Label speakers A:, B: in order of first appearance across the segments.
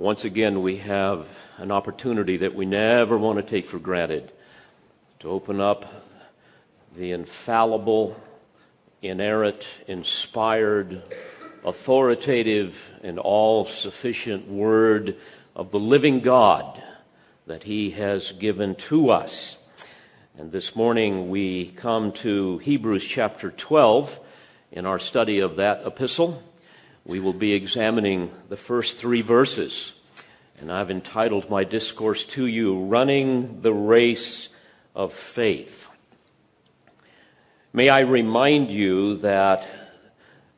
A: once again we have an opportunity that we never want to take for granted to open up the infallible, inerrant, inspired, authoritative, and all sufficient Word of the living God that He has given to us. And this morning we come to Hebrews chapter 12 in our study of that epistle. We will be examining the first three verses. And I've entitled my discourse to you, Running the Race of Faith. May I remind you that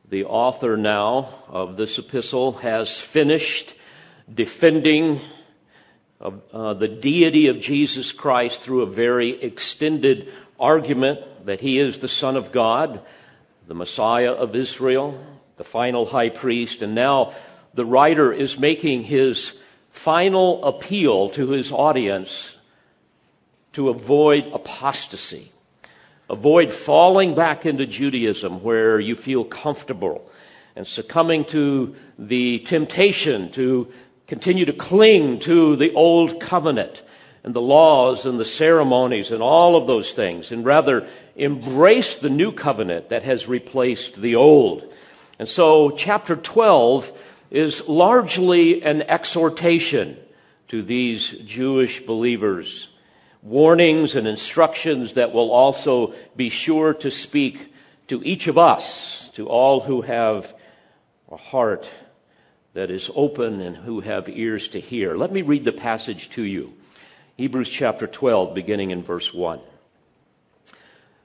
A: the author now of this epistle has finished defending uh, the deity of Jesus Christ through a very extended argument that he is the Son of God, the Messiah of Israel, the final high priest, and now the writer is making his final appeal to his audience to avoid apostasy, avoid falling back into Judaism where you feel comfortable and succumbing to the temptation to continue to cling to the old covenant and the laws and the ceremonies and all of those things, and rather embrace the new covenant that has replaced the old. And so, chapter 12 is largely an exhortation to these Jewish believers, warnings and instructions that will also be sure to speak to each of us, to all who have a heart that is open and who have ears to hear. Let me read the passage to you. Hebrews chapter 12, beginning in verse 1.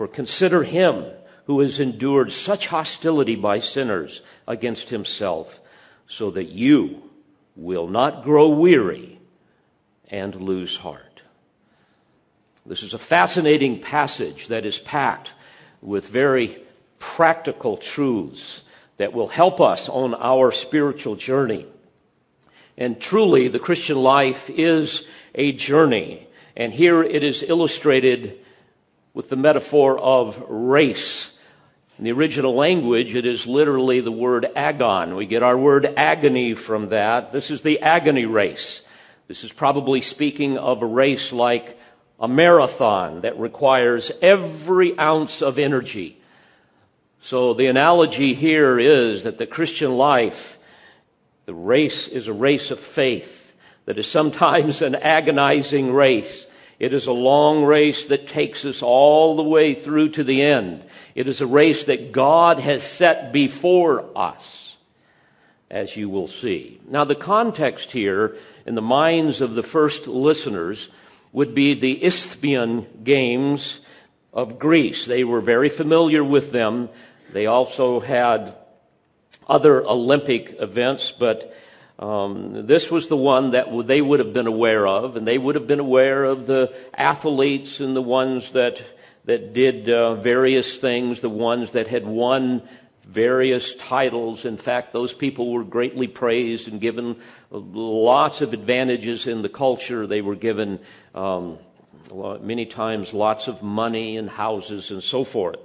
A: For consider him who has endured such hostility by sinners against himself, so that you will not grow weary and lose heart. This is a fascinating passage that is packed with very practical truths that will help us on our spiritual journey. And truly, the Christian life is a journey. And here it is illustrated with the metaphor of race. In the original language, it is literally the word agon. We get our word agony from that. This is the agony race. This is probably speaking of a race like a marathon that requires every ounce of energy. So the analogy here is that the Christian life, the race is a race of faith that is sometimes an agonizing race. It is a long race that takes us all the way through to the end. It is a race that God has set before us, as you will see. Now, the context here in the minds of the first listeners would be the Isthmian Games of Greece. They were very familiar with them. They also had other Olympic events, but um, this was the one that they would have been aware of, and they would have been aware of the athletes and the ones that that did uh, various things, the ones that had won various titles. In fact, those people were greatly praised and given lots of advantages in the culture. They were given um, many times lots of money and houses and so forth.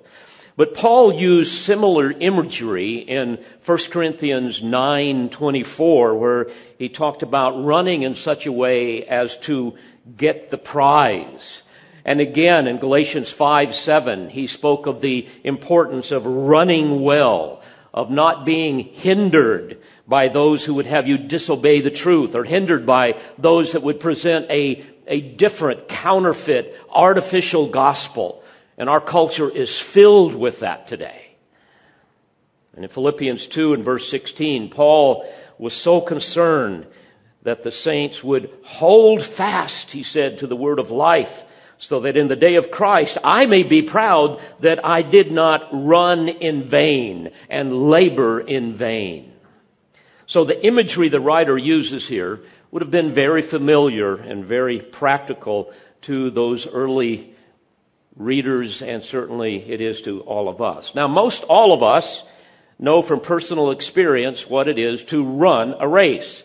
A: But Paul used similar imagery in 1 Corinthians 9:24 where he talked about running in such a way as to get the prize. And again in Galatians 5 7, he spoke of the importance of running well, of not being hindered by those who would have you disobey the truth, or hindered by those that would present a, a different, counterfeit, artificial gospel. And our culture is filled with that today. And in Philippians 2 and verse 16, Paul was so concerned that the saints would hold fast, he said, to the word of life, so that in the day of Christ I may be proud that I did not run in vain and labor in vain. So the imagery the writer uses here would have been very familiar and very practical to those early readers, and certainly it is to all of us. Now, most all of us know from personal experience what it is to run a race.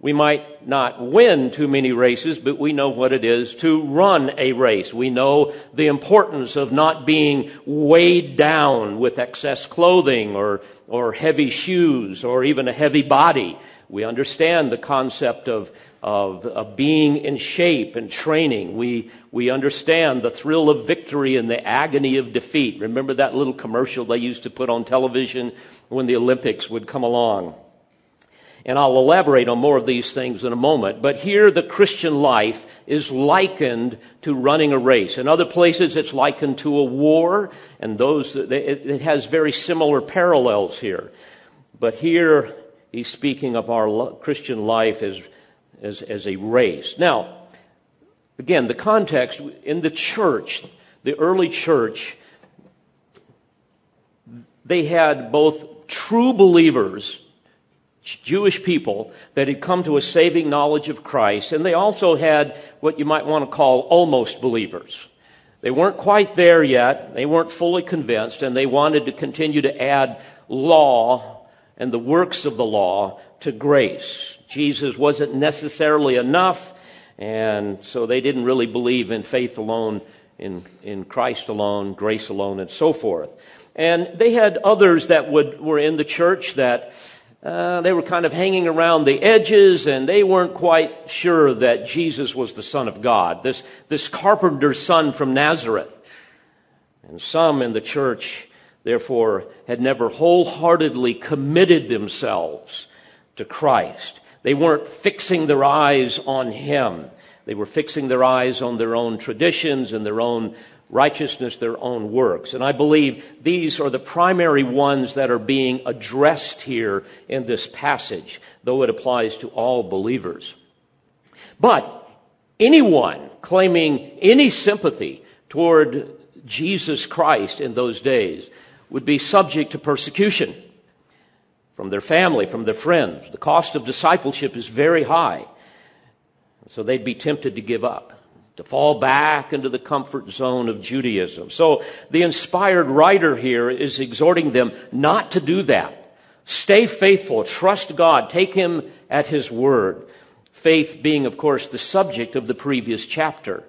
A: We might not win too many races, but we know what it is to run a race. We know the importance of not being weighed down with excess clothing or, or heavy shoes or even a heavy body. We understand the concept of, of, of being in shape and training. We, we understand the thrill of victory and the agony of defeat. Remember that little commercial they used to put on television when the Olympics would come along? And I'll elaborate on more of these things in a moment. But here the Christian life is likened to running a race. In other places it's likened to a war, and those, it has very similar parallels here. But here he's speaking of our Christian life as, as, as a race. Now, again, the context in the church, the early church, they had both true believers Jewish people that had come to a saving knowledge of Christ, and they also had what you might want to call almost believers. They weren't quite there yet, they weren't fully convinced, and they wanted to continue to add law and the works of the law to grace. Jesus wasn't necessarily enough, and so they didn't really believe in faith alone, in, in Christ alone, grace alone, and so forth. And they had others that would, were in the church that uh, they were kind of hanging around the edges and they weren't quite sure that Jesus was the Son of God, this, this carpenter's son from Nazareth. And some in the church, therefore, had never wholeheartedly committed themselves to Christ. They weren't fixing their eyes on Him. They were fixing their eyes on their own traditions and their own righteousness, their own works. And I believe these are the primary ones that are being addressed here in this passage, though it applies to all believers. But anyone claiming any sympathy toward Jesus Christ in those days would be subject to persecution from their family, from their friends. The cost of discipleship is very high. So they'd be tempted to give up to fall back into the comfort zone of Judaism. So the inspired writer here is exhorting them not to do that. Stay faithful, trust God, take Him at His word. Faith being, of course, the subject of the previous chapter.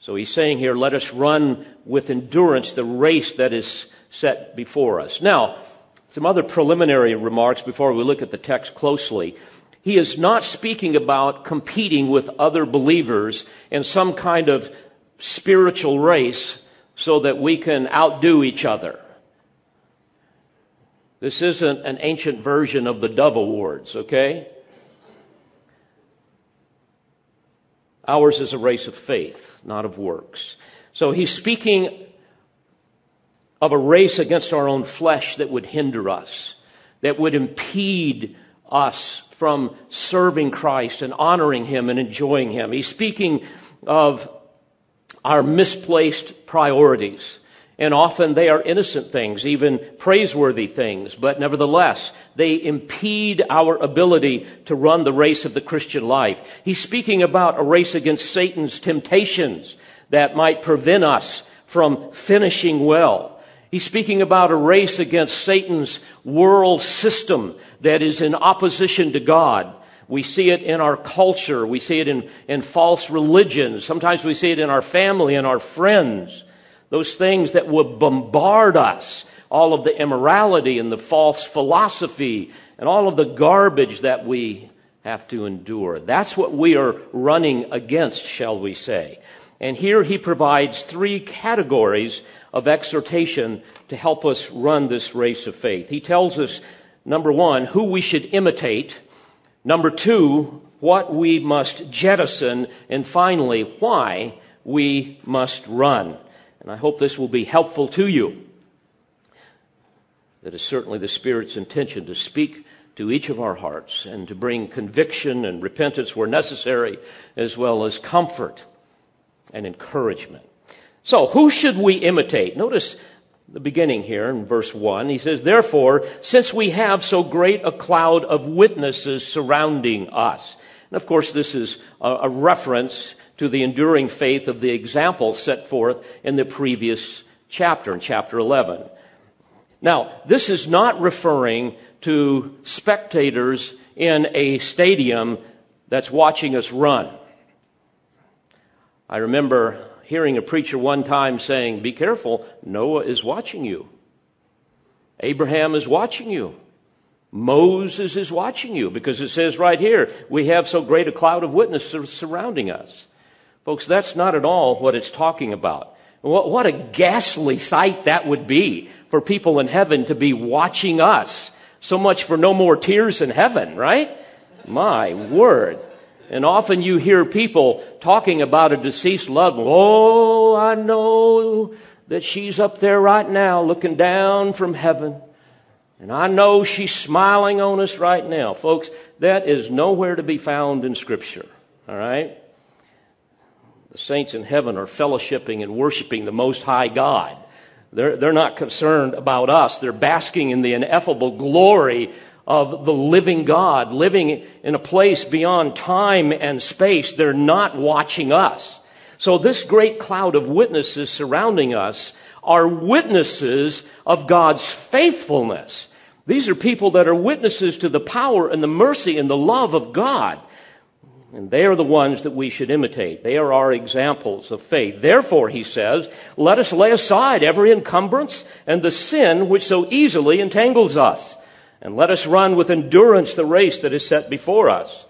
A: So he's saying here, let us run with endurance the race that is set before us. Now, some other preliminary remarks before we look at the text closely he is not speaking about competing with other believers in some kind of spiritual race so that we can outdo each other. This isn't an ancient version of the Dove Awards, okay? Ours is a race of faith, not of works. So he's speaking of a race against our own flesh that would hinder us, that would impede us from serving Christ and honoring Him and enjoying Him. He's speaking of our misplaced priorities. And often they are innocent things, even praiseworthy things, but nevertheless, they impede our ability to run the race of the Christian life. He's speaking about a race against Satan's temptations that might prevent us from finishing well. He's speaking about a race against Satan's world system that is in opposition to God. We see it in our culture. We see it in, in false religions. Sometimes we see it in our family and our friends. Those things that will bombard us. All of the immorality and the false philosophy and all of the garbage that we have to endure. That's what we are running against, shall we say. And here he provides three categories of exhortation to help us run this race of faith. He tells us, number one, who we should imitate. Number two, what we must jettison. And finally, why we must run. And I hope this will be helpful to you. That is certainly the Spirit's intention to speak to each of our hearts and to bring conviction and repentance where necessary, as well as comfort and encouragement. So, who should we imitate? Notice the beginning here in verse 1. He says, Therefore, since we have so great a cloud of witnesses surrounding us. And of course, this is a, reference to the enduring faith of the example set forth in the previous chapter, in chapter 11. Now, this is not referring to spectators in a stadium that's watching us run. I remember hearing a preacher one time saying, Be careful, Noah is watching you. Abraham is watching you. Moses is watching you because it says right here, we have so great a cloud of witnesses surrounding us. Folks, that's not at all what it's talking about. What, a ghastly sight that would be for people in heaven to be watching us. So much for no more tears in heaven, right? My word. And often you hear people talking about a deceased loved one. Oh, I know that she's up there right now looking down from heaven. And I know she's smiling on us right now. Folks, that is nowhere to be found in Scripture. All right? The saints in heaven are fellowshipping and worshiping the Most High God. They're, they're not concerned about us. They're basking in the ineffable glory of the living God, living in a place beyond time and space. They're not watching us. So this great cloud of witnesses surrounding us are witnesses of God's faithfulness. These are people that are witnesses to the power and the mercy and the love of God. And they are the ones that we should imitate. They are our examples of faith. Therefore, he says, let us lay aside every encumbrance and the sin which so easily entangles us. And let us run with endurance the race that is set before us.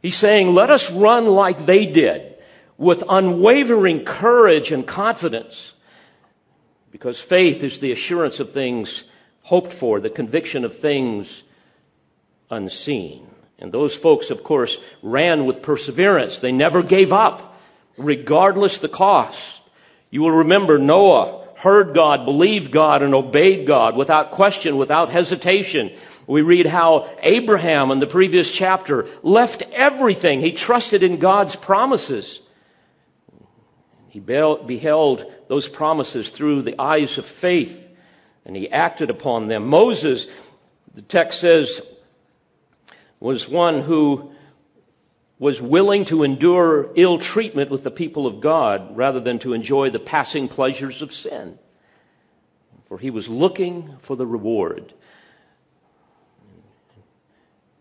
A: He's saying, let us run like they did, with unwavering courage and confidence. Because faith is the assurance of things hoped for, the conviction of things unseen. And those folks, of course, ran with perseverance. They never gave up, regardless the cost. You will remember Noah heard God, believed God, and obeyed God without question, without hesitation. We read how Abraham in the previous chapter left everything. He trusted in God's promises. He beheld those promises through the eyes of faith and he acted upon them. Moses, the text says, was one who was willing to endure ill treatment with the people of God rather than to enjoy the passing pleasures of sin. For he was looking for the reward.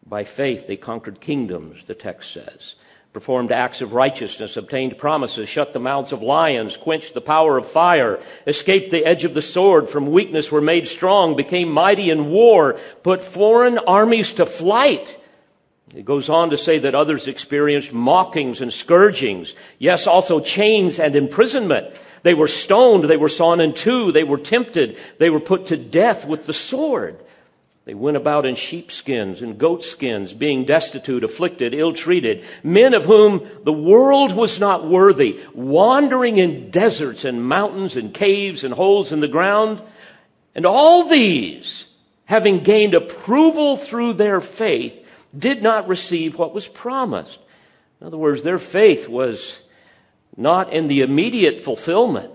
A: By faith, they conquered kingdoms, the text says performed acts of righteousness, obtained promises, shut the mouths of lions, quenched the power of fire, escaped the edge of the sword, from weakness were made strong, became mighty in war, put foreign armies to flight. It goes on to say that others experienced mockings and scourgings. Yes, also chains and imprisonment. They were stoned. They were sawn in two. They were tempted. They were put to death with the sword. They went about in sheepskins and goatskins, being destitute, afflicted, ill treated, men of whom the world was not worthy, wandering in deserts and mountains and caves and holes in the ground. And all these, having gained approval through their faith, did not receive what was promised. In other words, their faith was not in the immediate fulfillment,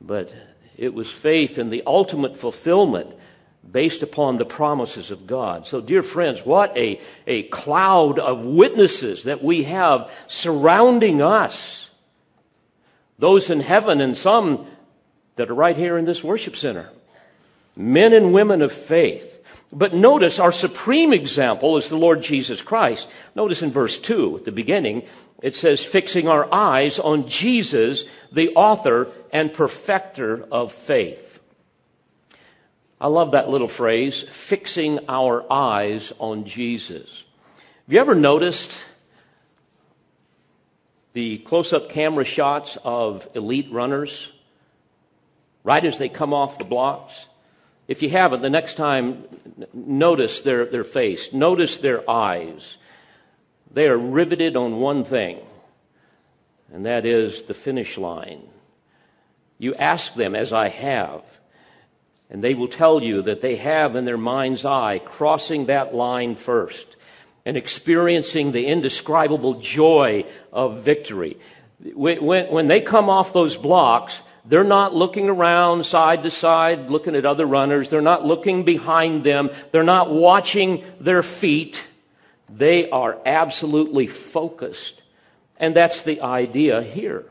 A: but it was faith in the ultimate fulfillment based upon the promises of God. So, dear friends, what a, a cloud of witnesses that we have surrounding us. Those in heaven and some that are right here in this worship center. Men and women of faith. But notice our supreme example is the Lord Jesus Christ. Notice in verse 2 at the beginning, it says, fixing our eyes on Jesus, the author and perfecter of faith. I love that little phrase, fixing our eyes on Jesus. Have you ever noticed the close up camera shots of elite runners right as they come off the blocks? If you haven't, the next time, notice their, their face, notice their eyes. They are riveted on one thing, and that is the finish line. You ask them, as I have, and they will tell you that they have in their mind's eye crossing that line first and experiencing the indescribable joy of victory. When, when they come off those blocks, They're not looking around side to side, looking at other runners. They're not looking behind them. They're not watching their feet. They are absolutely focused. And that's the idea here.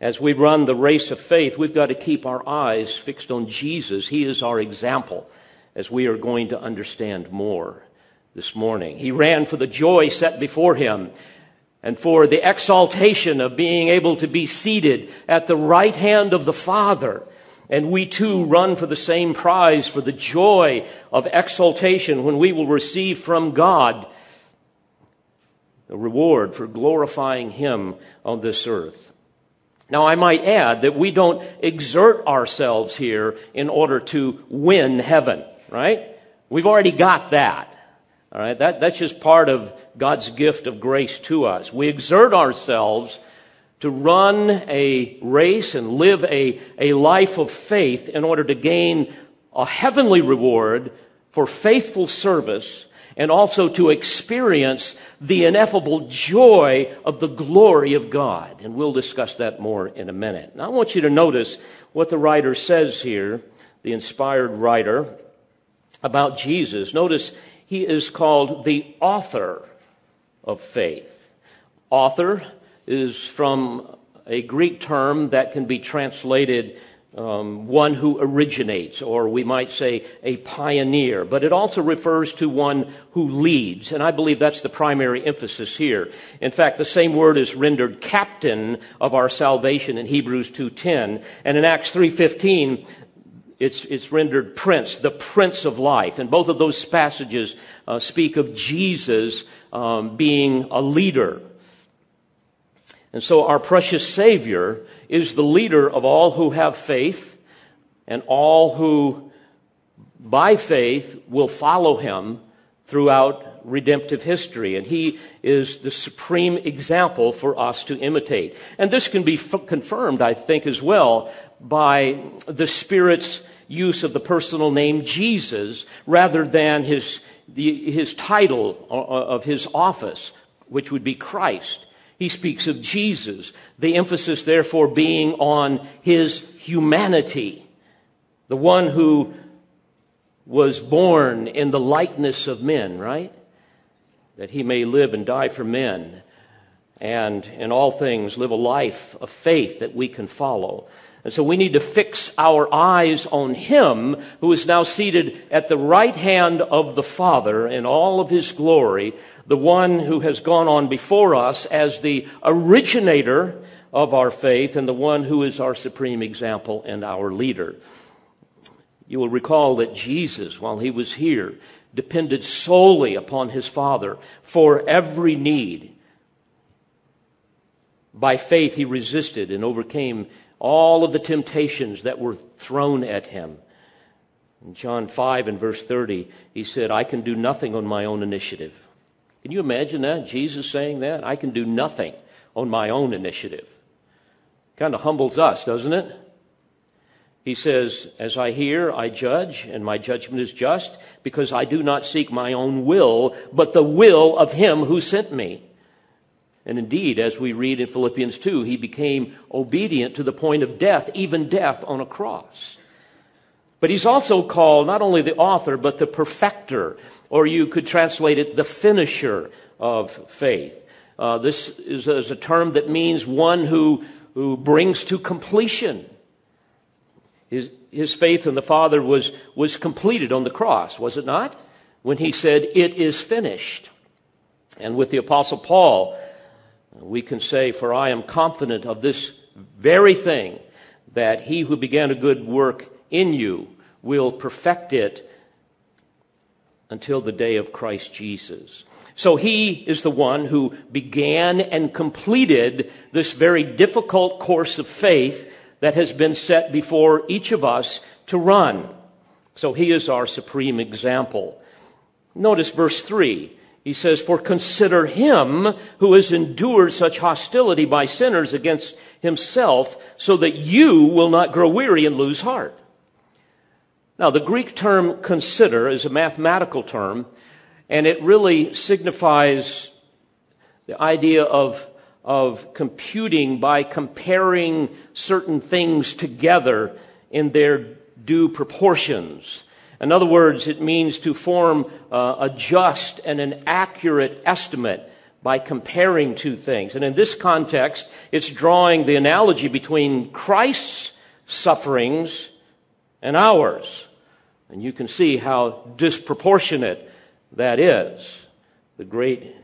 A: As we run the race of faith, we've got to keep our eyes fixed on Jesus. He is our example, as we are going to understand more this morning. He ran for the joy set before him and for the exaltation of being able to be seated at the right hand of the Father. And we too run for the same prize, for the joy of exaltation when we will receive from God a reward for glorifying Him on this earth. Now, I might add that we don't exert ourselves here in order to win heaven, right? We've already got that. All right, that, that's just part of God's gift of grace to us. We exert ourselves to run a race and live a, a life of faith in order to gain a heavenly reward for faithful service and also to experience the ineffable joy of the glory of God. And we'll discuss that more in a minute. Now I want you to notice what the writer says here, the inspired writer, about Jesus. Notice he is called the author of faith. Author is from a Greek term that can be translated um, one who originates, or we might say a pioneer, but it also refers to one who leads, and I believe that's the primary emphasis here. In fact, the same word is rendered captain of our salvation in Hebrews 2.10, and in Acts 3.15, it's, it's rendered prince, the prince of life. And both of those passages uh, speak of Jesus um, being a leader. And so our precious Savior is the leader of all who have faith and all who, by faith, will follow him throughout redemptive history. And he is the supreme example for us to imitate. And this can be f- confirmed, I think, as well by the Spirit's use of the personal name Jesus rather than his, the, his title uh, uh, of his office, which would be Christ. He speaks of Jesus, the emphasis therefore being on his humanity, the one who was born in the likeness of men, right? That he may live and die for men, and in all things live a life of faith that we can follow. And so we need to fix our eyes on Him who is now seated at the right hand of the Father in all of His glory, the one who has gone on before us as the originator of our faith and the one who is our supreme example and our leader. You will recall that Jesus, while He was here, depended solely upon His Father for every need. By faith, He resisted and overcame all of the temptations that were thrown at him. In John 5 and verse 30, he said, I can do nothing on my own initiative. Can you imagine that? Jesus saying that? I can do nothing on my own initiative. Kind of humbles us, doesn't it? He says, As I hear, I judge, and my judgment is just, because I do not seek my own will, but the will of him who sent me. And indeed, as we read in Philippians 2, he became obedient to the point of death, even death on a cross. But he's also called not only the author, but the perfecter, or you could translate it the finisher of faith. Uh, this is, is a term that means one who, who brings to completion. His, his faith in the Father was, was completed on the cross, was it not? When he said, It is finished. And with the Apostle Paul, we can say, For I am confident of this very thing, that he who began a good work in you will perfect it until the day of Christ Jesus. So he is the one who began and completed this very difficult course of faith that has been set before each of us to run. So he is our supreme example. Notice verse 3. He says, For consider him who has endured such hostility by sinners against himself, so that you will not grow weary and lose heart. Now, the Greek term consider is a mathematical term, and it really signifies the idea of, of computing by comparing certain things together in their due proportions. In other words, it means to form uh, a just and an accurate estimate by comparing two things. And in this context, it's drawing the analogy between Christ's sufferings and ours. And you can see how disproportionate that is. The great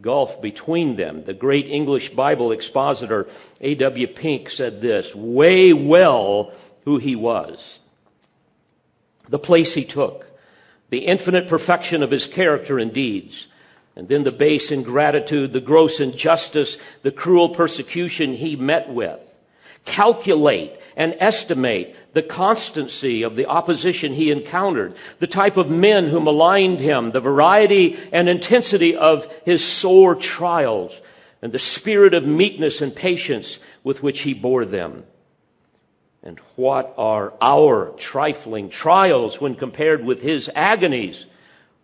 A: gulf between them. The great English Bible expositor A.W. Pink said this, weigh well who he was, the place he took, the infinite perfection of his character and deeds, and then the base ingratitude, the gross injustice, the cruel persecution he met with. Calculate and estimate the constancy of the opposition he encountered, the type of men who maligned him, the variety and intensity of his sore trials, and the spirit of meekness and patience with which he bore them. And what are our trifling trials when compared with his agonies,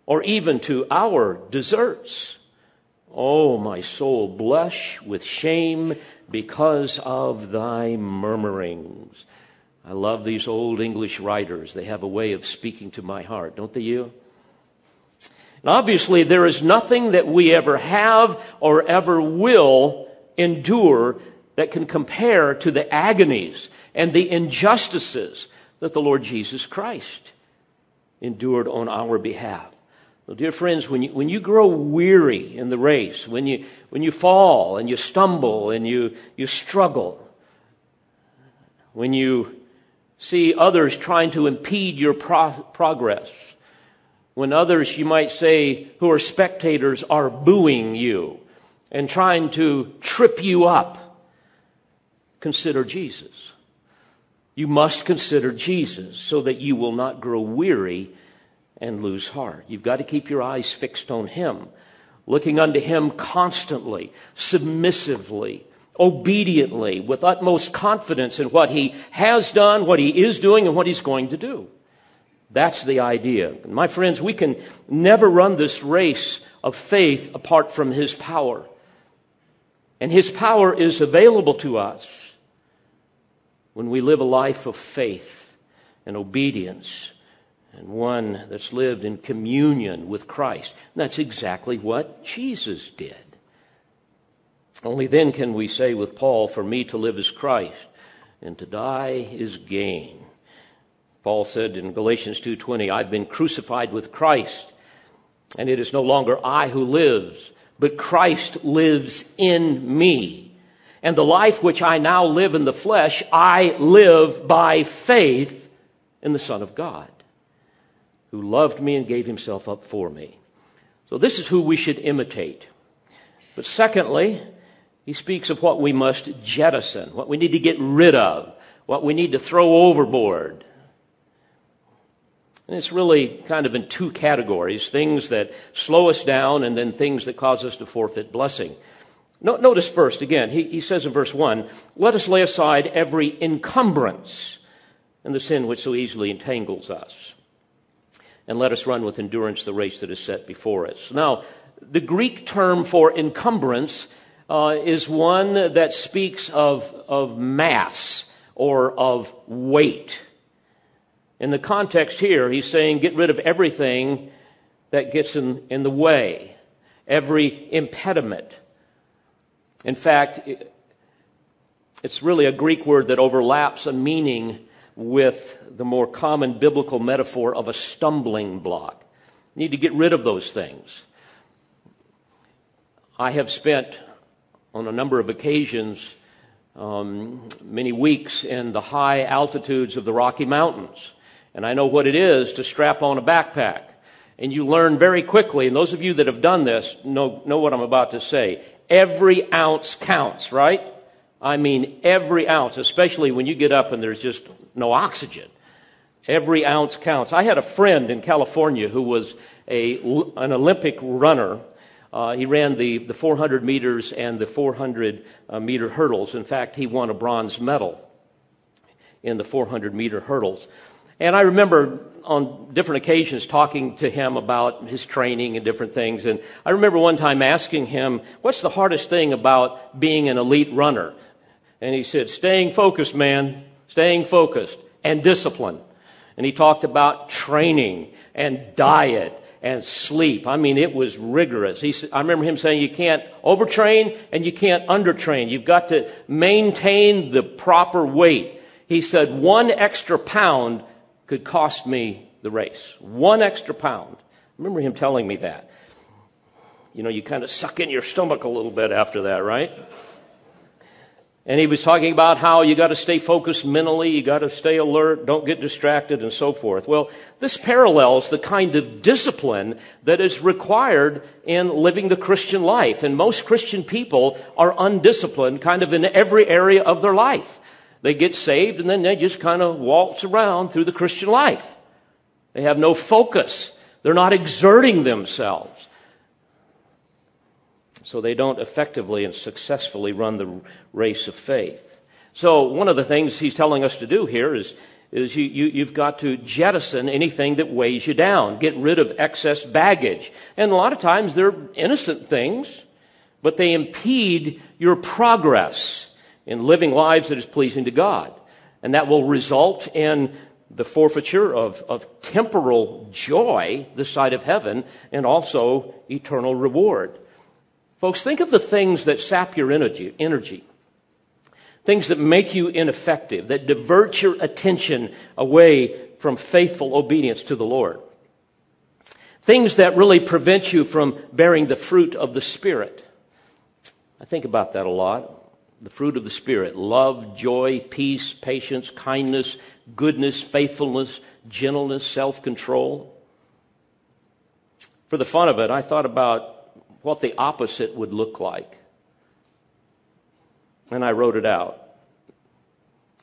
A: or even to our deserts? Oh, my soul, blush with shame because of thy murmurings. I love these old English writers. They have a way of speaking to my heart, don't they, you? And obviously, there is nothing that we ever have or ever will endure that can compare to the agonies and the injustices that the Lord Jesus Christ endured on our behalf. Well, dear friends, when you, when you grow weary in the race, when you, when you fall and you stumble and you, you struggle, when you see others trying to impede your pro- progress. When others, you might say, who are spectators are booing you and trying to trip you up, consider Jesus. You must consider Jesus so that you will not grow weary and lose heart. You've got to keep your eyes fixed on Him, looking unto Him constantly, submissively, obediently, with utmost confidence in what he has done, what he is doing, and what he's going to do. That's the idea. My friends, we can never run this race of faith apart from his power. And his power is available to us when we live a life of faith and obedience and one that's lived in communion with Christ. And that's exactly what Jesus did. Only then can we say with Paul, For me to live is Christ, and to die is gain. Paul said in Galatians 2:20, I've been crucified with Christ, and it is no longer I who lives, but Christ lives in me. And the life which I now live in the flesh, I live by faith in the Son of God, who loved me and gave himself up for me. So this is who we should imitate. But secondly, he speaks of what we must jettison, what we need to get rid of, what we need to throw overboard. And it's really kind of in two categories things that slow us down and then things that cause us to forfeit blessing. Notice first, again, he, he says in verse 1 let us lay aside every encumbrance and the sin which so easily entangles us. And let us run with endurance the race that is set before us. Now, the Greek term for encumbrance uh, is one that speaks of, of mass or of weight. In the context here, he's saying get rid of everything that gets in, in the way, every impediment. In fact, it's really a Greek word that overlaps a meaning with the more common biblical metaphor of a stumbling block. You need to get rid of those things. I have spent on a number of occasions, um, many weeks in the high altitudes of the Rocky Mountains. And I know what it is to strap on a backpack. And you learn very quickly, and those of you that have done this know, know what I'm about to say. Every ounce counts, right? I mean, every ounce, especially when you get up and there's just no oxygen. Every ounce counts. I had a friend in California who was a, an Olympic runner uh, he ran the, the 400 meters and the 400 uh, meter hurdles. In fact, he won a bronze medal in the 400 meter hurdles. And I remember on different occasions talking to him about his training and different things. And I remember one time asking him, What's the hardest thing about being an elite runner? And he said, Staying focused, man, staying focused and discipline. And he talked about training and diet and sleep. I mean, it was rigorous. He, I remember him saying you can't overtrain and you can't undertrain. You've got to maintain the proper weight. He said one extra pound could cost me the race. One extra pound. I remember him telling me that. You know, you kind of suck in your stomach a little bit after that, right? And he was talking about how you got to stay focused mentally, you got to stay alert, don't get distracted, and so forth. Well, this parallels the kind of discipline that is required in living the Christian life. And most Christian people are undisciplined kind of in every area of their life. They get saved and then they just kind of waltz around through the Christian life. They have no focus. They're not exerting themselves so they don't effectively and successfully run the race of faith. So one of the things he's telling us to do here is, is you, you, you've got to jettison anything that weighs you down. Get rid of excess baggage. And a lot of times they're innocent things, but they impede your progress in living lives that is pleasing to God. And that will result in the forfeiture of, of temporal joy the sight of heaven and also eternal reward. Folks, think of the things that sap your energy, energy. Things that make you ineffective, that divert your attention away from faithful obedience to the Lord. Things that really prevent you from bearing the fruit of the Spirit. I think about that a lot. The fruit of the Spirit love, joy, peace, patience, kindness, goodness, faithfulness, gentleness, self control. For the fun of it, I thought about what the opposite would look like. And I wrote it out.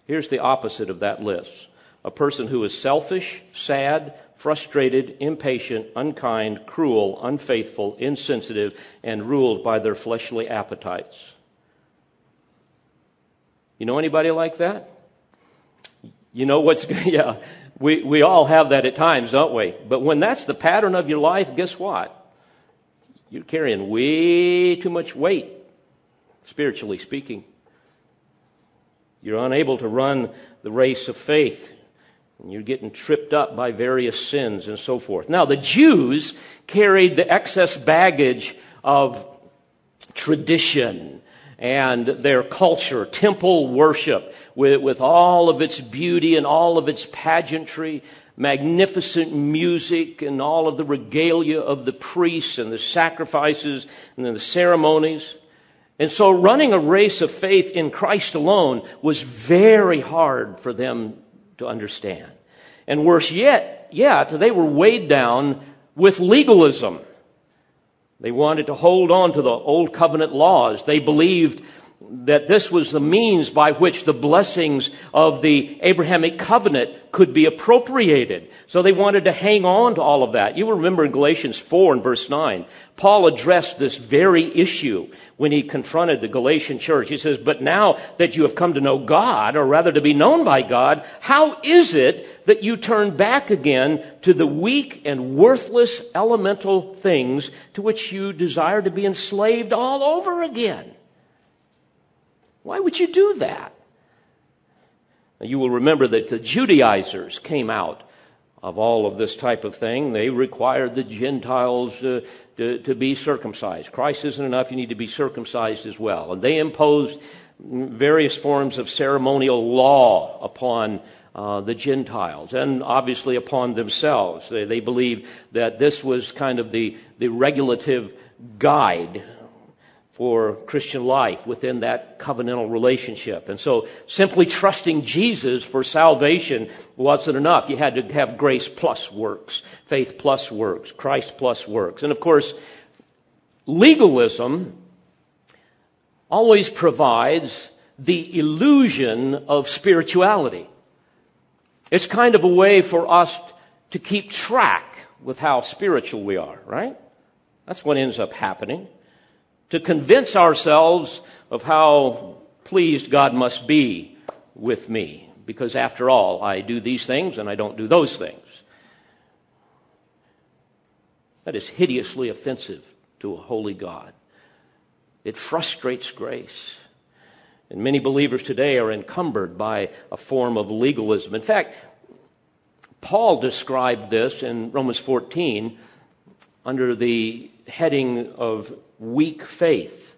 A: Here's the opposite of that list a person who is selfish, sad, frustrated, impatient, unkind, cruel, unfaithful, insensitive, and ruled by their fleshly appetites. You know anybody like that? You know what's, yeah, we, we all have that at times, don't we? But when that's the pattern of your life, guess what? You're carrying way too much weight, spiritually speaking. You're unable to run the race of faith. And you're getting tripped up by various sins and so forth. Now, the Jews carried the excess baggage of tradition and their culture, temple worship, with, with all of its beauty and all of its pageantry magnificent music and all of the regalia of the priests and the sacrifices and the ceremonies. And so running a race of faith in Christ alone was very hard for them to understand. And worse yet, yet, they were weighed down with legalism. They wanted to hold on to the old covenant laws. They believed that this was the means by which the blessings of the Abrahamic covenant could be appropriated. So they wanted to hang on to all of that. You will remember in Galatians 4 and verse 9, Paul addressed this very issue when he confronted the Galatian church. He says, But now that you have come to know God, or rather to be known by God, how is it that you turn back again to the weak and worthless elemental things to which you desire to be enslaved all over again? Why would you do that? You will remember that the Judaizers came out of all of this type of thing. They required the Gentiles uh, to, to be circumcised. Christ isn't enough, you need to be circumcised as well. And they imposed various forms of ceremonial law upon uh, the Gentiles and obviously upon themselves. They, they believed that this was kind of the, the regulative guide for Christian life within that covenantal relationship. And so simply trusting Jesus for salvation wasn't enough. You had to have grace plus works, faith plus works, Christ plus works. And of course, legalism always provides the illusion of spirituality. It's kind of a way for us to keep track with how spiritual we are, right? That's what ends up happening to convince ourselves of how pleased God must be with me because after all, I do these things and I don't do those things. That is hideously offensive to a holy God. It frustrates grace. And many believers today are encumbered by a form of legalism. In fact, Paul described this in Romans 14 under the heading of weak faith.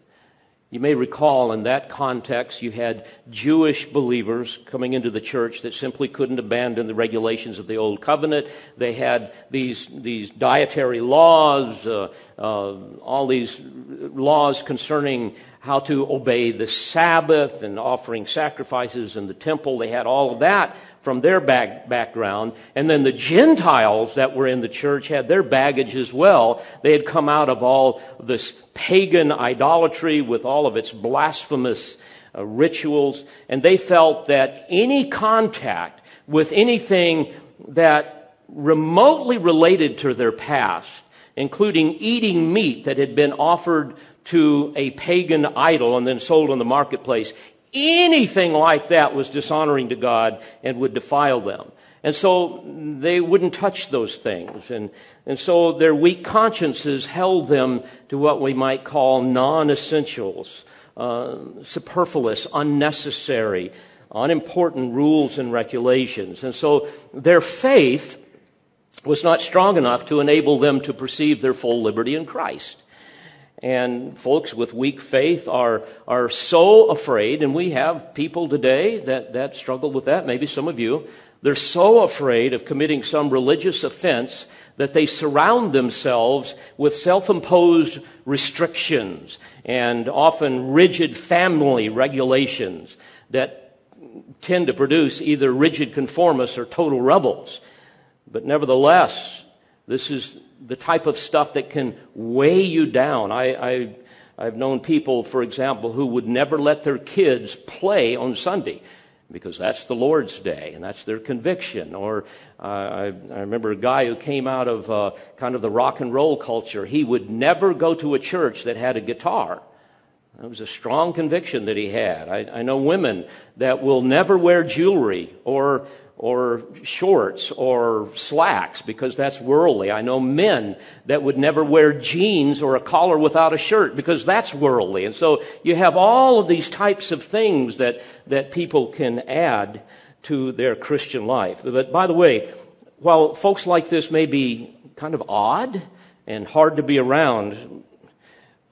A: You may recall in that context, you had Jewish believers coming into the church that simply couldn't abandon the regulations of the Old Covenant. They had these, these dietary laws, uh, uh, all these laws concerning how to obey the Sabbath and offering sacrifices in the temple. They had all of that from their back, background. And then the Gentiles that were in the church had their baggage as well. They had come out of all this pagan idolatry with all of its blasphemous uh, rituals. And they felt that any contact with anything that remotely related to their past, including eating meat that had been offered to a pagan idol and then sold on the marketplace. Anything like that was dishonoring to God and would defile them. And so they wouldn't touch those things. And, and so their weak consciences held them to what we might call non essentials, uh, superfluous, unnecessary, unimportant rules and regulations. And so their faith was not strong enough to enable them to perceive their full liberty in Christ. And folks with weak faith are, are so afraid, and we have people today that, that struggle with that, maybe some of you. They're so afraid of committing some religious offense that they surround themselves with self imposed restrictions and often rigid family regulations that tend to produce either rigid conformists or total rebels. But nevertheless, this is the type of stuff that can weigh you down. I, I, I've known people, for example, who would never let their kids play on Sunday because that's the Lord's day and that's their conviction. Or uh, I, I, remember a guy who came out of uh, kind of the rock and roll culture. He would never go to a church that had a guitar. That was a strong conviction that he had. I, I know women that will never wear jewelry or or shorts or slacks because that's worldly. I know men that would never wear jeans or a collar without a shirt because that's worldly. And so you have all of these types of things that, that people can add to their Christian life. But by the way, while folks like this may be kind of odd and hard to be around,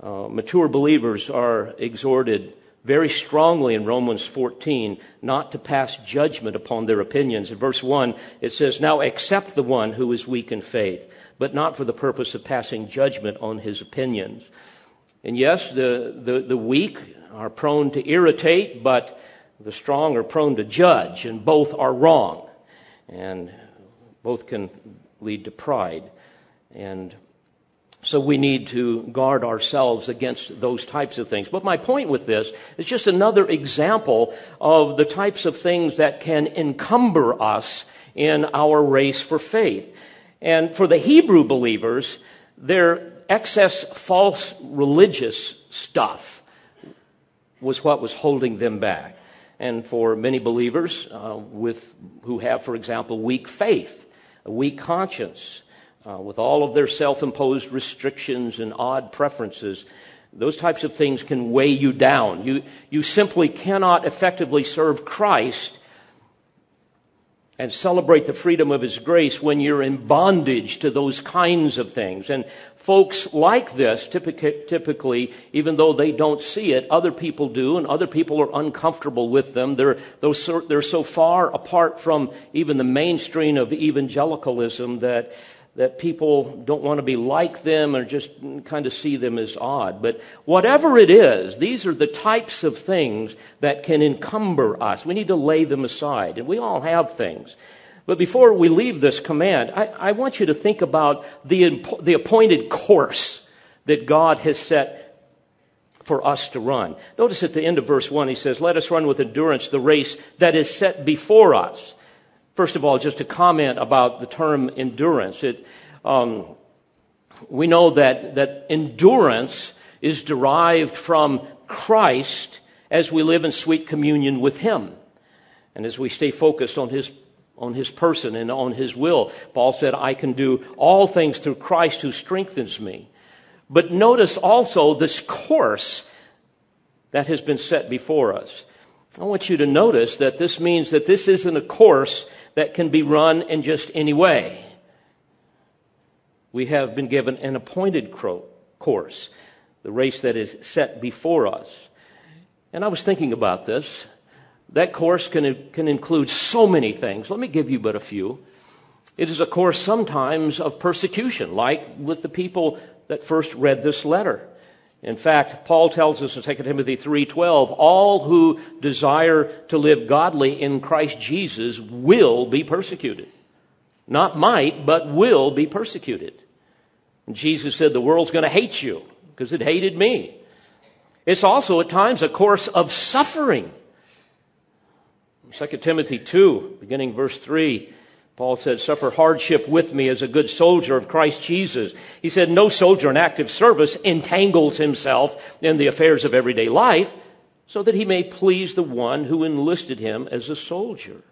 A: uh, mature believers are exhorted very strongly in Romans 14 not to pass judgment upon their opinions. In verse 1, it says, Now accept the one who is weak in faith, but not for the purpose of passing judgment on his opinions. And yes, the, the, the weak are prone to irritate, but the strong are prone to judge, and both are wrong. And both can lead to pride. And so we need to guard ourselves against those types of things. But my point with this is just another example of the types of things that can encumber us in our race for faith. And for the Hebrew believers, their excess false religious stuff was what was holding them back. And for many believers uh, with, who have, for example, weak faith, a weak conscience, uh, with all of their self imposed restrictions and odd preferences, those types of things can weigh you down. You, you simply cannot effectively serve Christ and celebrate the freedom of His grace when you're in bondage to those kinds of things. And folks like this, typically, even though they don't see it, other people do, and other people are uncomfortable with them. They're, they're so far apart from even the mainstream of evangelicalism that that people don't want to be like them or just kind of see them as odd. But whatever it is, these are the types of things that can encumber us. We need to lay them aside. And we all have things. But before we leave this command, I, I want you to think about the, the appointed course that God has set for us to run. Notice at the end of verse 1, he says, Let us run with endurance the race that is set before us. First of all, just a comment about the term endurance. It, um, we know that, that endurance is derived from Christ as we live in sweet communion with Him. And as we stay focused on his on his person and on his will. Paul said, I can do all things through Christ who strengthens me. But notice also this course that has been set before us. I want you to notice that this means that this isn't a course that can be run in just any way. We have been given an appointed course, the race that is set before us. And I was thinking about this. That course can, can include so many things. Let me give you but a few. It is a course sometimes of persecution, like with the people that first read this letter. In fact, Paul tells us in 2 Timothy 3:12, all who desire to live godly in Christ Jesus will be persecuted. Not might, but will be persecuted. And Jesus said the world's going to hate you because it hated me. It's also at times a course of suffering. 2 Timothy 2, beginning verse 3, Paul said, Suffer hardship with me as a good soldier of Christ Jesus. He said, No soldier in active service entangles himself in the affairs of everyday life so that he may please the one who enlisted him as a soldier.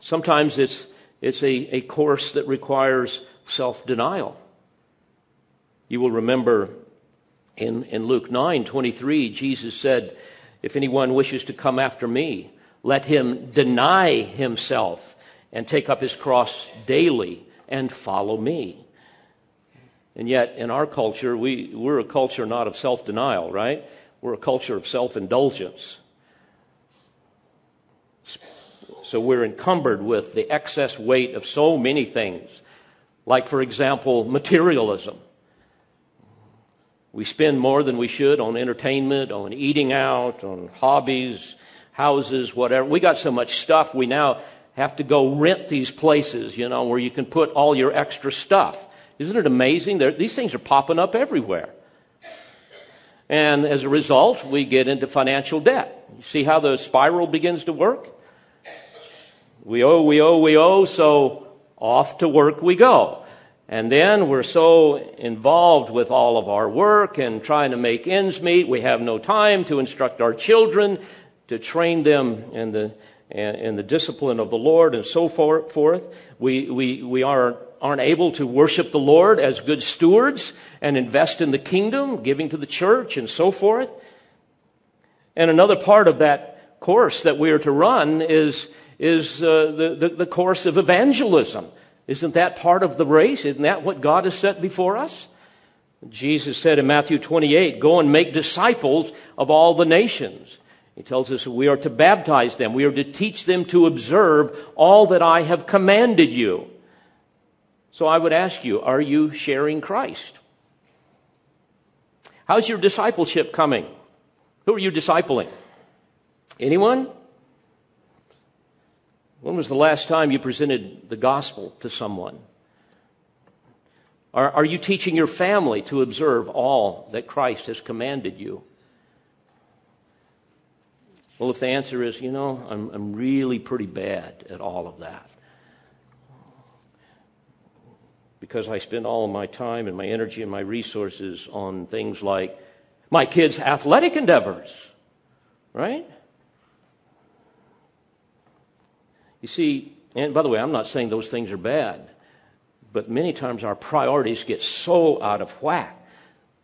A: Sometimes it's, it's a, a course that requires self denial. You will remember in, in Luke 9 23, Jesus said, If anyone wishes to come after me, let him deny himself and take up his cross daily and follow me. And yet, in our culture, we, we're a culture not of self denial, right? We're a culture of self indulgence. So we're encumbered with the excess weight of so many things, like, for example, materialism. We spend more than we should on entertainment, on eating out, on hobbies, houses, whatever. We got so much stuff, we now have to go rent these places, you know, where you can put all your extra stuff. Isn't it amazing? They're, these things are popping up everywhere. And as a result, we get into financial debt. You see how the spiral begins to work? We owe, we owe, we owe, so off to work we go. And then we're so involved with all of our work and trying to make ends meet, we have no time to instruct our children to train them in the, in the discipline of the Lord and so forth. We, we, we are, aren't able to worship the Lord as good stewards and invest in the kingdom, giving to the church and so forth. And another part of that course that we are to run is, is uh, the, the, the course of evangelism. Isn't that part of the race? Isn't that what God has set before us? Jesus said in Matthew 28, Go and make disciples of all the nations he tells us we are to baptize them. We are to teach them to observe all that I have commanded you. So I would ask you, are you sharing Christ? How's your discipleship coming? Who are you discipling? Anyone? When was the last time you presented the gospel to someone? Are, are you teaching your family to observe all that Christ has commanded you? Well, if the answer is, you know, I'm, I'm really pretty bad at all of that, because I spend all of my time and my energy and my resources on things like my kids' athletic endeavors, right? You see, and by the way, I'm not saying those things are bad, but many times our priorities get so out of whack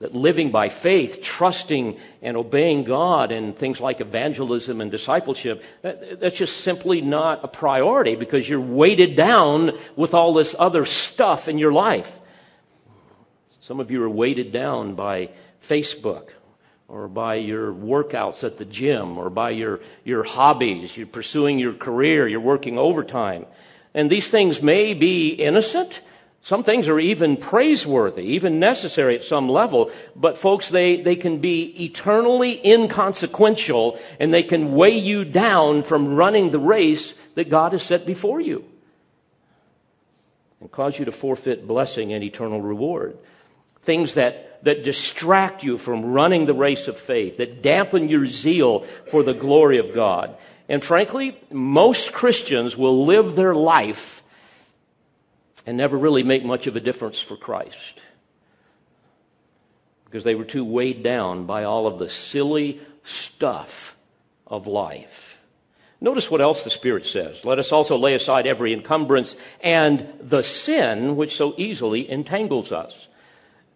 A: that living by faith, trusting and obeying God and things like evangelism and discipleship, that, that's just simply not a priority because you're weighted down with all this other stuff in your life. Some of you are weighted down by Facebook or by your workouts at the gym or by your, your hobbies. You're pursuing your career. You're working overtime. And these things may be innocent some things are even praiseworthy, even necessary at some level, but folks, they, they can be eternally inconsequential and they can weigh you down from running the race that God has set before you and cause you to forfeit blessing and eternal reward. Things that, that distract you from running the race of faith, that dampen your zeal for the glory of God. And frankly, most Christians will live their life and never really make much of a difference for Christ because they were too weighed down by all of the silly stuff of life. Notice what else the Spirit says. Let us also lay aside every encumbrance and the sin which so easily entangles us.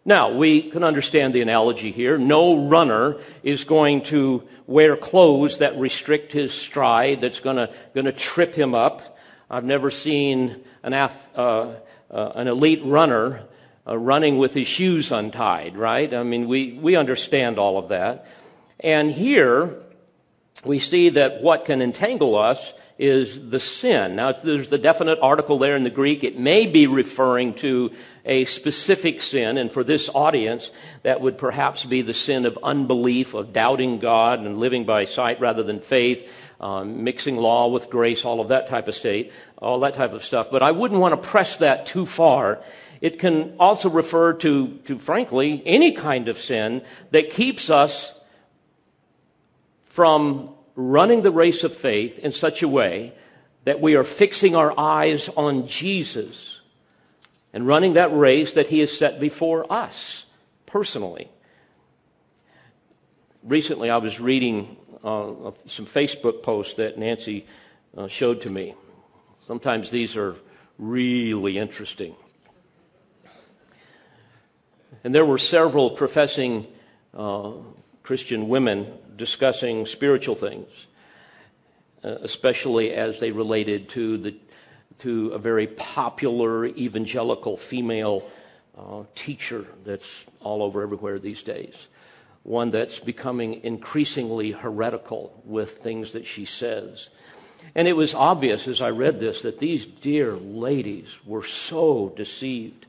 A: Now, we can understand the analogy here. No runner is going to wear clothes that restrict his stride, that's going to, going to trip him up. I've never seen an, uh, uh, an elite runner uh, running with his shoes untied, right? I mean, we, we understand all of that. And here, we see that what can entangle us is the sin. Now, there's the definite article there in the Greek. It may be referring to a specific sin, and for this audience, that would perhaps be the sin of unbelief, of doubting God and living by sight rather than faith, um, mixing law with grace, all of that type of state, all that type of stuff. But I wouldn't want to press that too far. It can also refer to, to frankly, any kind of sin that keeps us from running the race of faith in such a way that we are fixing our eyes on Jesus and running that race that He has set before us personally. Recently, I was reading uh, some Facebook posts that Nancy uh, showed to me. Sometimes these are really interesting. And there were several professing uh, Christian women discussing spiritual things, uh, especially as they related to the to a very popular evangelical female uh, teacher that's all over everywhere these days. One that's becoming increasingly heretical with things that she says. And it was obvious as I read this that these dear ladies were so deceived.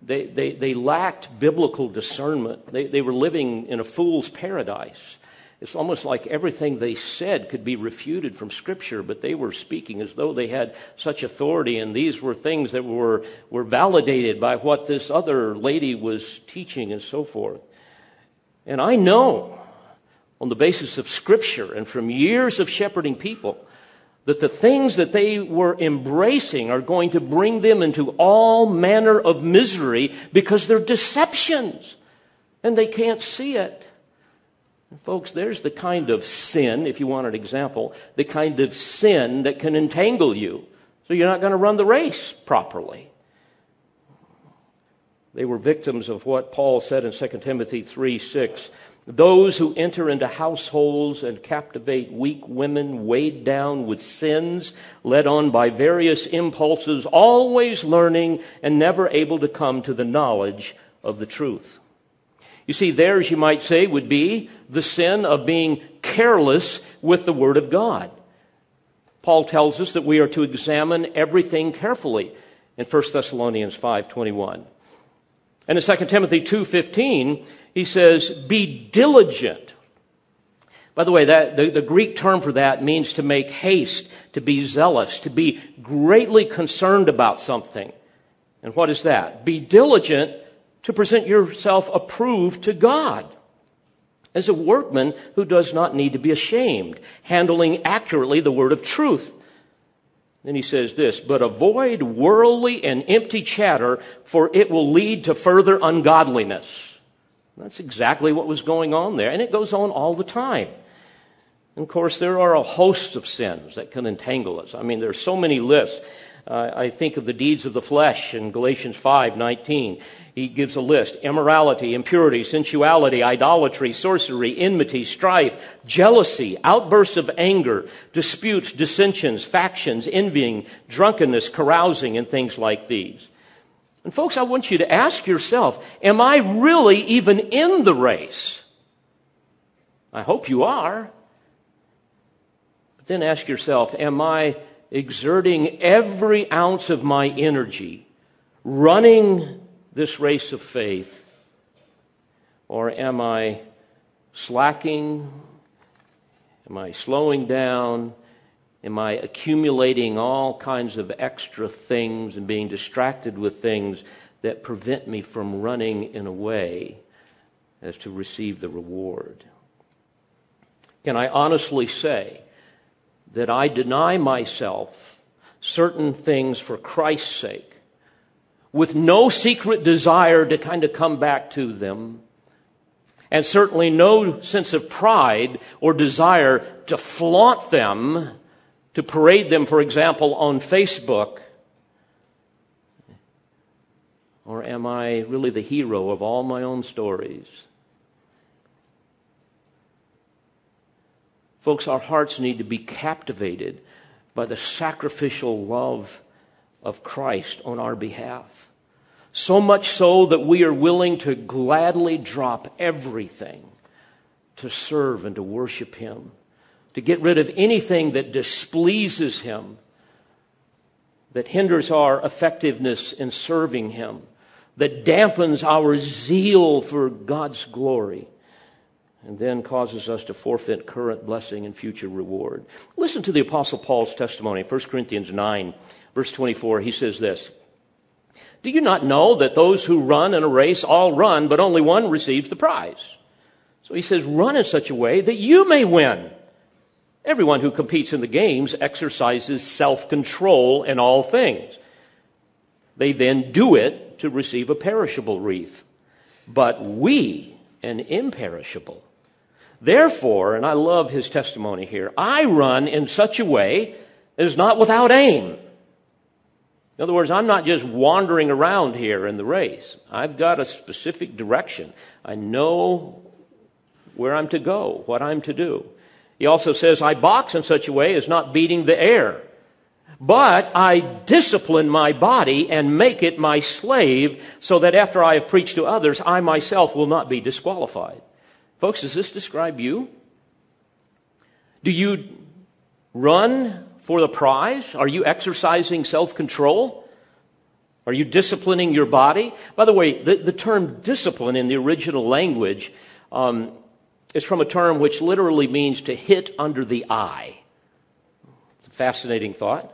A: They, they, they lacked biblical discernment. They, they were living in a fool's paradise. It's almost like everything they said could be refuted from Scripture, but they were speaking as though they had such authority, and these were things that were, were validated by what this other lady was teaching and so forth. And I know, on the basis of Scripture and from years of shepherding people, that the things that they were embracing are going to bring them into all manner of misery because they're deceptions and they can't see it. Folks, there's the kind of sin, if you want an example, the kind of sin that can entangle you. So you're not going to run the race properly. They were victims of what Paul said in 2 Timothy 3 6. Those who enter into households and captivate weak women, weighed down with sins, led on by various impulses, always learning and never able to come to the knowledge of the truth. You see, theirs, you might say, would be the sin of being careless with the Word of God. Paul tells us that we are to examine everything carefully in 1 Thessalonians 5.21. And in 2 Timothy 2.15, he says, be diligent. By the way, that, the, the Greek term for that means to make haste, to be zealous, to be greatly concerned about something. And what is that? Be diligent to present yourself approved to God as a workman who does not need to be ashamed, handling accurately the word of truth. Then he says this, but avoid worldly and empty chatter, for it will lead to further ungodliness. That's exactly what was going on there, and it goes on all the time. And of course, there are a host of sins that can entangle us. I mean, there's so many lists. Uh, I think of the deeds of the flesh in Galatians 5, 19 he gives a list immorality, impurity, sensuality, idolatry, sorcery, enmity, strife, jealousy, outbursts of anger, disputes, dissensions, factions, envying, drunkenness, carousing, and things like these. And folks, I want you to ask yourself, am I really even in the race? I hope you are. But then ask yourself, am I exerting every ounce of my energy, running this race of faith? Or am I slacking? Am I slowing down? Am I accumulating all kinds of extra things and being distracted with things that prevent me from running in a way as to receive the reward? Can I honestly say that I deny myself certain things for Christ's sake with no secret desire to kind of come back to them, and certainly no sense of pride or desire to flaunt them to parade them, for example, on Facebook? Or am I really the hero of all my own stories? Folks, our hearts need to be captivated by the sacrificial love of Christ on our behalf. So much so that we are willing to gladly drop everything to serve and to worship Him, to get rid of anything that displeases Him, that hinders our effectiveness in serving Him, that dampens our zeal for God's glory and then causes us to forfeit current blessing and future reward. Listen to the Apostle Paul's testimony, 1 Corinthians 9, verse 24. He says this Do you not know that those who run in a race all run, but only one receives the prize? So he says, Run in such a way that you may win. Everyone who competes in the games exercises self control in all things. They then do it to receive a perishable wreath, but we an imperishable. Therefore, and I love his testimony here, I run in such a way as not without aim. In other words, I'm not just wandering around here in the race. I've got a specific direction. I know where I'm to go, what I'm to do. He also says, I box in such a way as not beating the air, but I discipline my body and make it my slave so that after I have preached to others, I myself will not be disqualified. Folks, does this describe you? Do you run for the prize? Are you exercising self control? Are you disciplining your body? By the way, the, the term discipline in the original language um, is from a term which literally means to hit under the eye. It's a fascinating thought.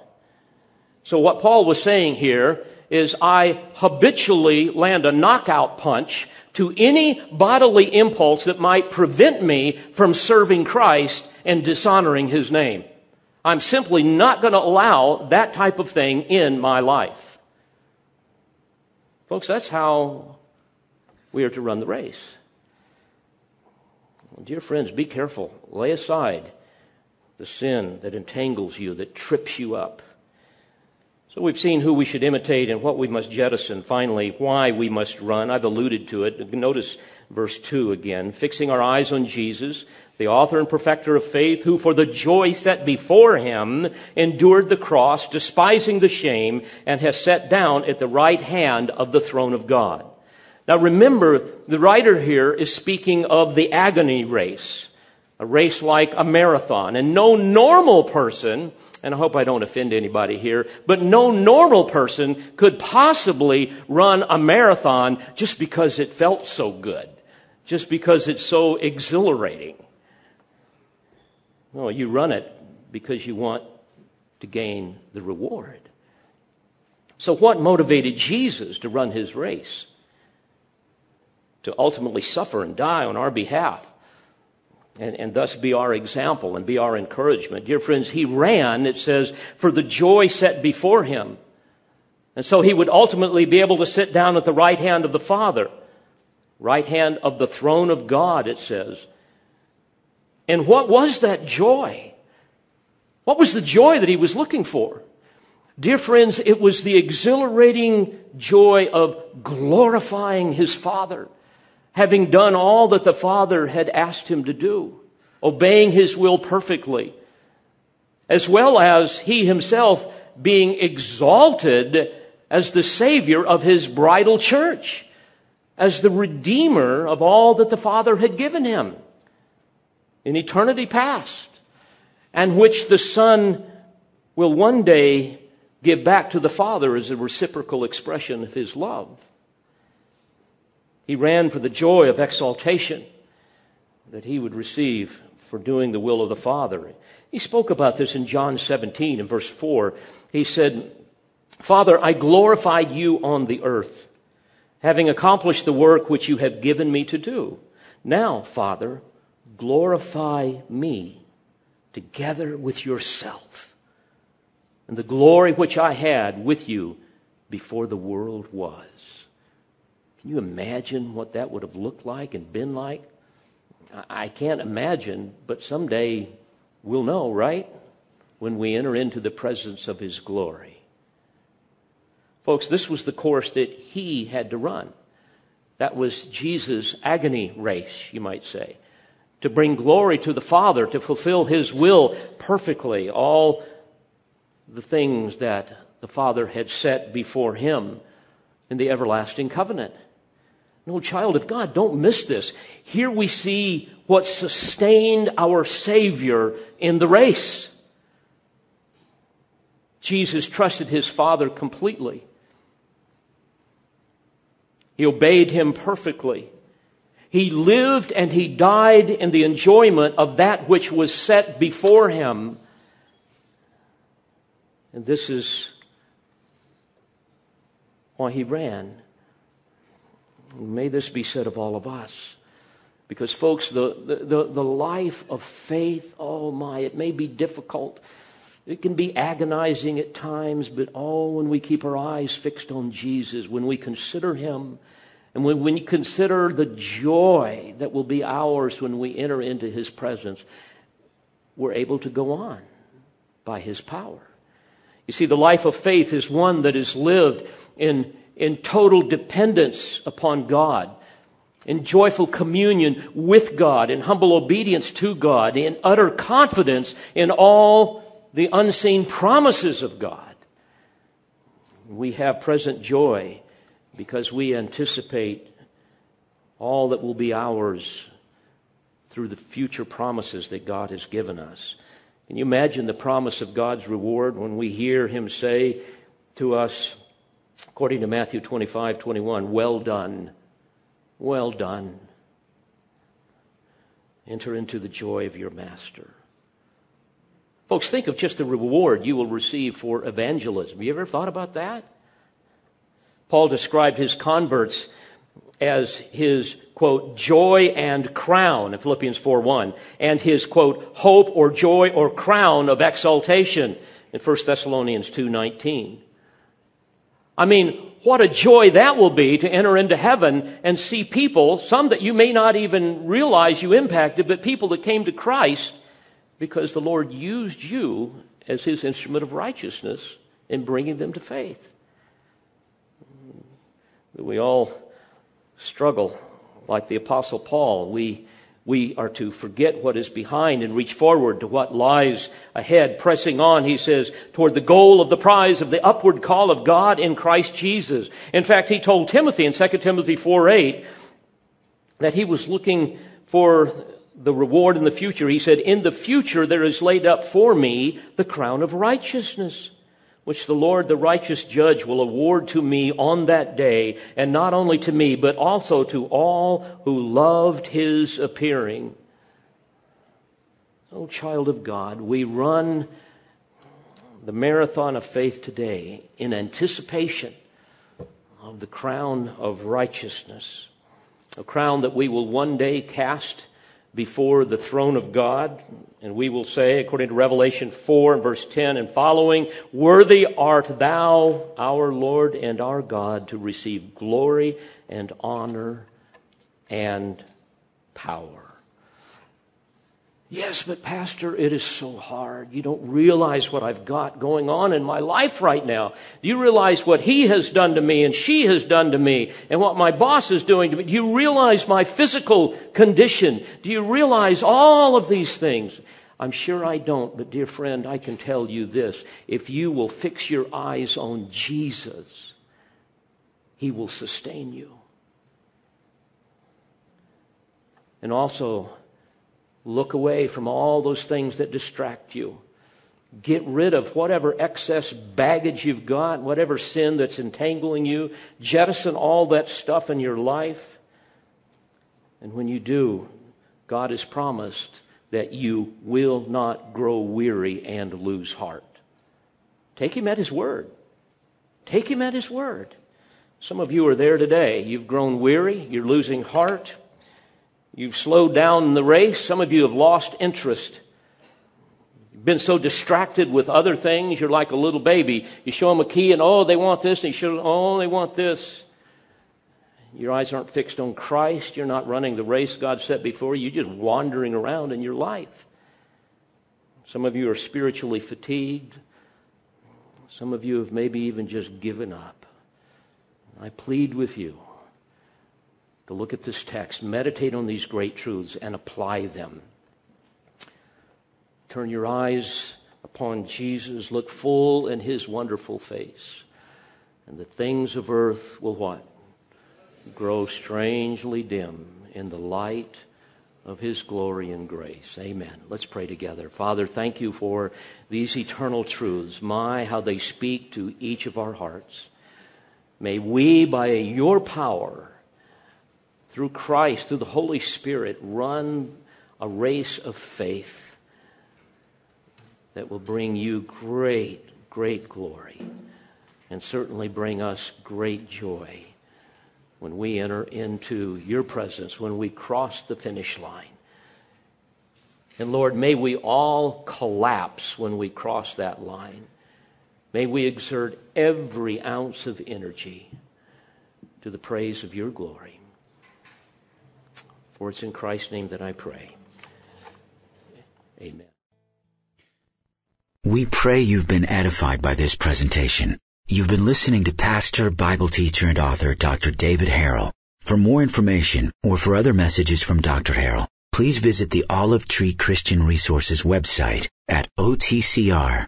A: So, what Paul was saying here is I habitually land a knockout punch to any bodily impulse that might prevent me from serving Christ and dishonoring his name. I'm simply not going to allow that type of thing in my life. Folks, that's how we are to run the race. Dear friends, be careful. Lay aside the sin that entangles you, that trips you up. So we've seen who we should imitate and what we must jettison. Finally, why we must run. I've alluded to it. Notice verse 2 again. Fixing our eyes on Jesus, the author and perfecter of faith, who for the joy set before him endured the cross, despising the shame, and has sat down at the right hand of the throne of God. Now remember, the writer here is speaking of the agony race, a race like a marathon. And no normal person and I hope I don't offend anybody here, but no normal person could possibly run a marathon just because it felt so good, just because it's so exhilarating. No, you run it because you want to gain the reward. So, what motivated Jesus to run his race? To ultimately suffer and die on our behalf and, and thus be our example and be our encouragement. Dear friends, he ran, it says, for the joy set before him. And so he would ultimately be able to sit down at the right hand of the Father, right hand of the throne of God, it says. And what was that joy? What was the joy that he was looking for? Dear friends, it was the exhilarating joy of glorifying his Father having done all that the Father had asked him to do, obeying his will perfectly, as well as he himself being exalted as the Savior of his bridal church, as the Redeemer of all that the Father had given him in eternity past, and which the Son will one day give back to the Father as a reciprocal expression of his love. He ran for the joy of exaltation that he would receive for doing the will of the Father. He spoke about this in John 17 in verse 4. He said, Father, I glorified you on the earth, having accomplished the work which you have given me to do. Now, Father, glorify me together with yourself and the glory which I had with you before the world was. Can you imagine what that would have looked like and been like? I can't imagine, but someday we'll know, right? when we enter into the presence of his glory. Folks, this was the course that he had to run. That was Jesus' agony race, you might say. To bring glory to the Father, to fulfill his will perfectly, all the things that the Father had set before him in the everlasting covenant. No, child of God, don't miss this. Here we see what sustained our Savior in the race. Jesus trusted his Father completely. He obeyed him perfectly. He lived and he died in the enjoyment of that which was set before him. And this is why he ran. May this be said of all of us. Because, folks, the, the, the, life of faith, oh my, it may be difficult. It can be agonizing at times, but oh, when we keep our eyes fixed on Jesus, when we consider Him, and when, you consider the joy that will be ours when we enter into His presence, we're able to go on by His power. You see, the life of faith is one that is lived in, in total dependence upon God in joyful communion with God, in humble obedience to God, in utter confidence in all the unseen promises of God. We have present joy because we anticipate all that will be ours through the future promises that God has given us. Can you imagine the promise of God's reward when we hear Him say to us, according to Matthew 25 21, Well done well done. Enter into the joy of your master. Folks, think of just the reward you will receive for evangelism. You ever thought about that? Paul described his converts as his quote joy and crown in Philippians 4:1 and his quote hope or joy or crown of exaltation in 1 Thessalonians 2:19. I mean, what a joy that will be to enter into heaven and see people, some that you may not even realize you impacted, but people that came to Christ because the Lord used you as his instrument of righteousness in bringing them to faith. We all struggle like the Apostle Paul. We we are to forget what is behind and reach forward to what lies ahead, pressing on, he says, toward the goal of the prize of the upward call of God in Christ Jesus. In fact, he told Timothy in 2 Timothy 4 8 that he was looking for the reward in the future. He said, In the future there is laid up for me the crown of righteousness which the Lord, the righteous judge, will award to me on that day, and not only to me, but also to all who loved his appearing. Oh, child of God, we run the marathon of faith today in anticipation of the crown of righteousness, a crown that we will one day cast before the throne of God. And we will say, according to Revelation 4 and verse 10 and following, Worthy art thou, our Lord and our God, to receive glory and honor and power. Yes, but Pastor, it is so hard. You don't realize what I've got going on in my life right now. Do you realize what he has done to me and she has done to me and what my boss is doing to me? Do you realize my physical condition? Do you realize all of these things? I'm sure I don't, but dear friend, I can tell you this. If you will fix your eyes on Jesus, he will sustain you. And also, Look away from all those things that distract you. Get rid of whatever excess baggage you've got, whatever sin that's entangling you. Jettison all that stuff in your life. And when you do, God has promised that you will not grow weary and lose heart. Take Him at His word. Take Him at His word. Some of you are there today. You've grown weary. You're losing heart. You've slowed down the race. Some of you have lost interest. You've been so distracted with other things, you're like a little baby. You show them a key and, oh, they want this, and you show them, oh, they want this. Your eyes aren't fixed on Christ. You're not running the race God set before you. You're just wandering around in your life. Some of you are spiritually fatigued. Some of you have maybe even just given up. I plead with you to look at this text, meditate on these great truths, and apply them. Turn your eyes upon Jesus, look full in his wonderful face, and the things of earth will what? Grow strangely dim in the light of his glory and grace. Amen. Let's pray together. Father, thank you for these eternal truths. My, how they speak to each of our hearts. May we, by your power, through Christ, through the Holy Spirit, run a race of faith that will bring you great, great glory and certainly bring us great joy when we enter into your presence, when we cross the finish line. And Lord, may we all collapse when we cross that line. May we exert every ounce of energy to the praise of your glory. For it's in Christ's name that I pray. Amen.
B: We pray you've been edified by this presentation. You've been listening to pastor, Bible teacher, and author Dr. David Harrell. For more information or for other messages from Dr. Harrell, please visit the Olive Tree Christian Resources website at otcr.org.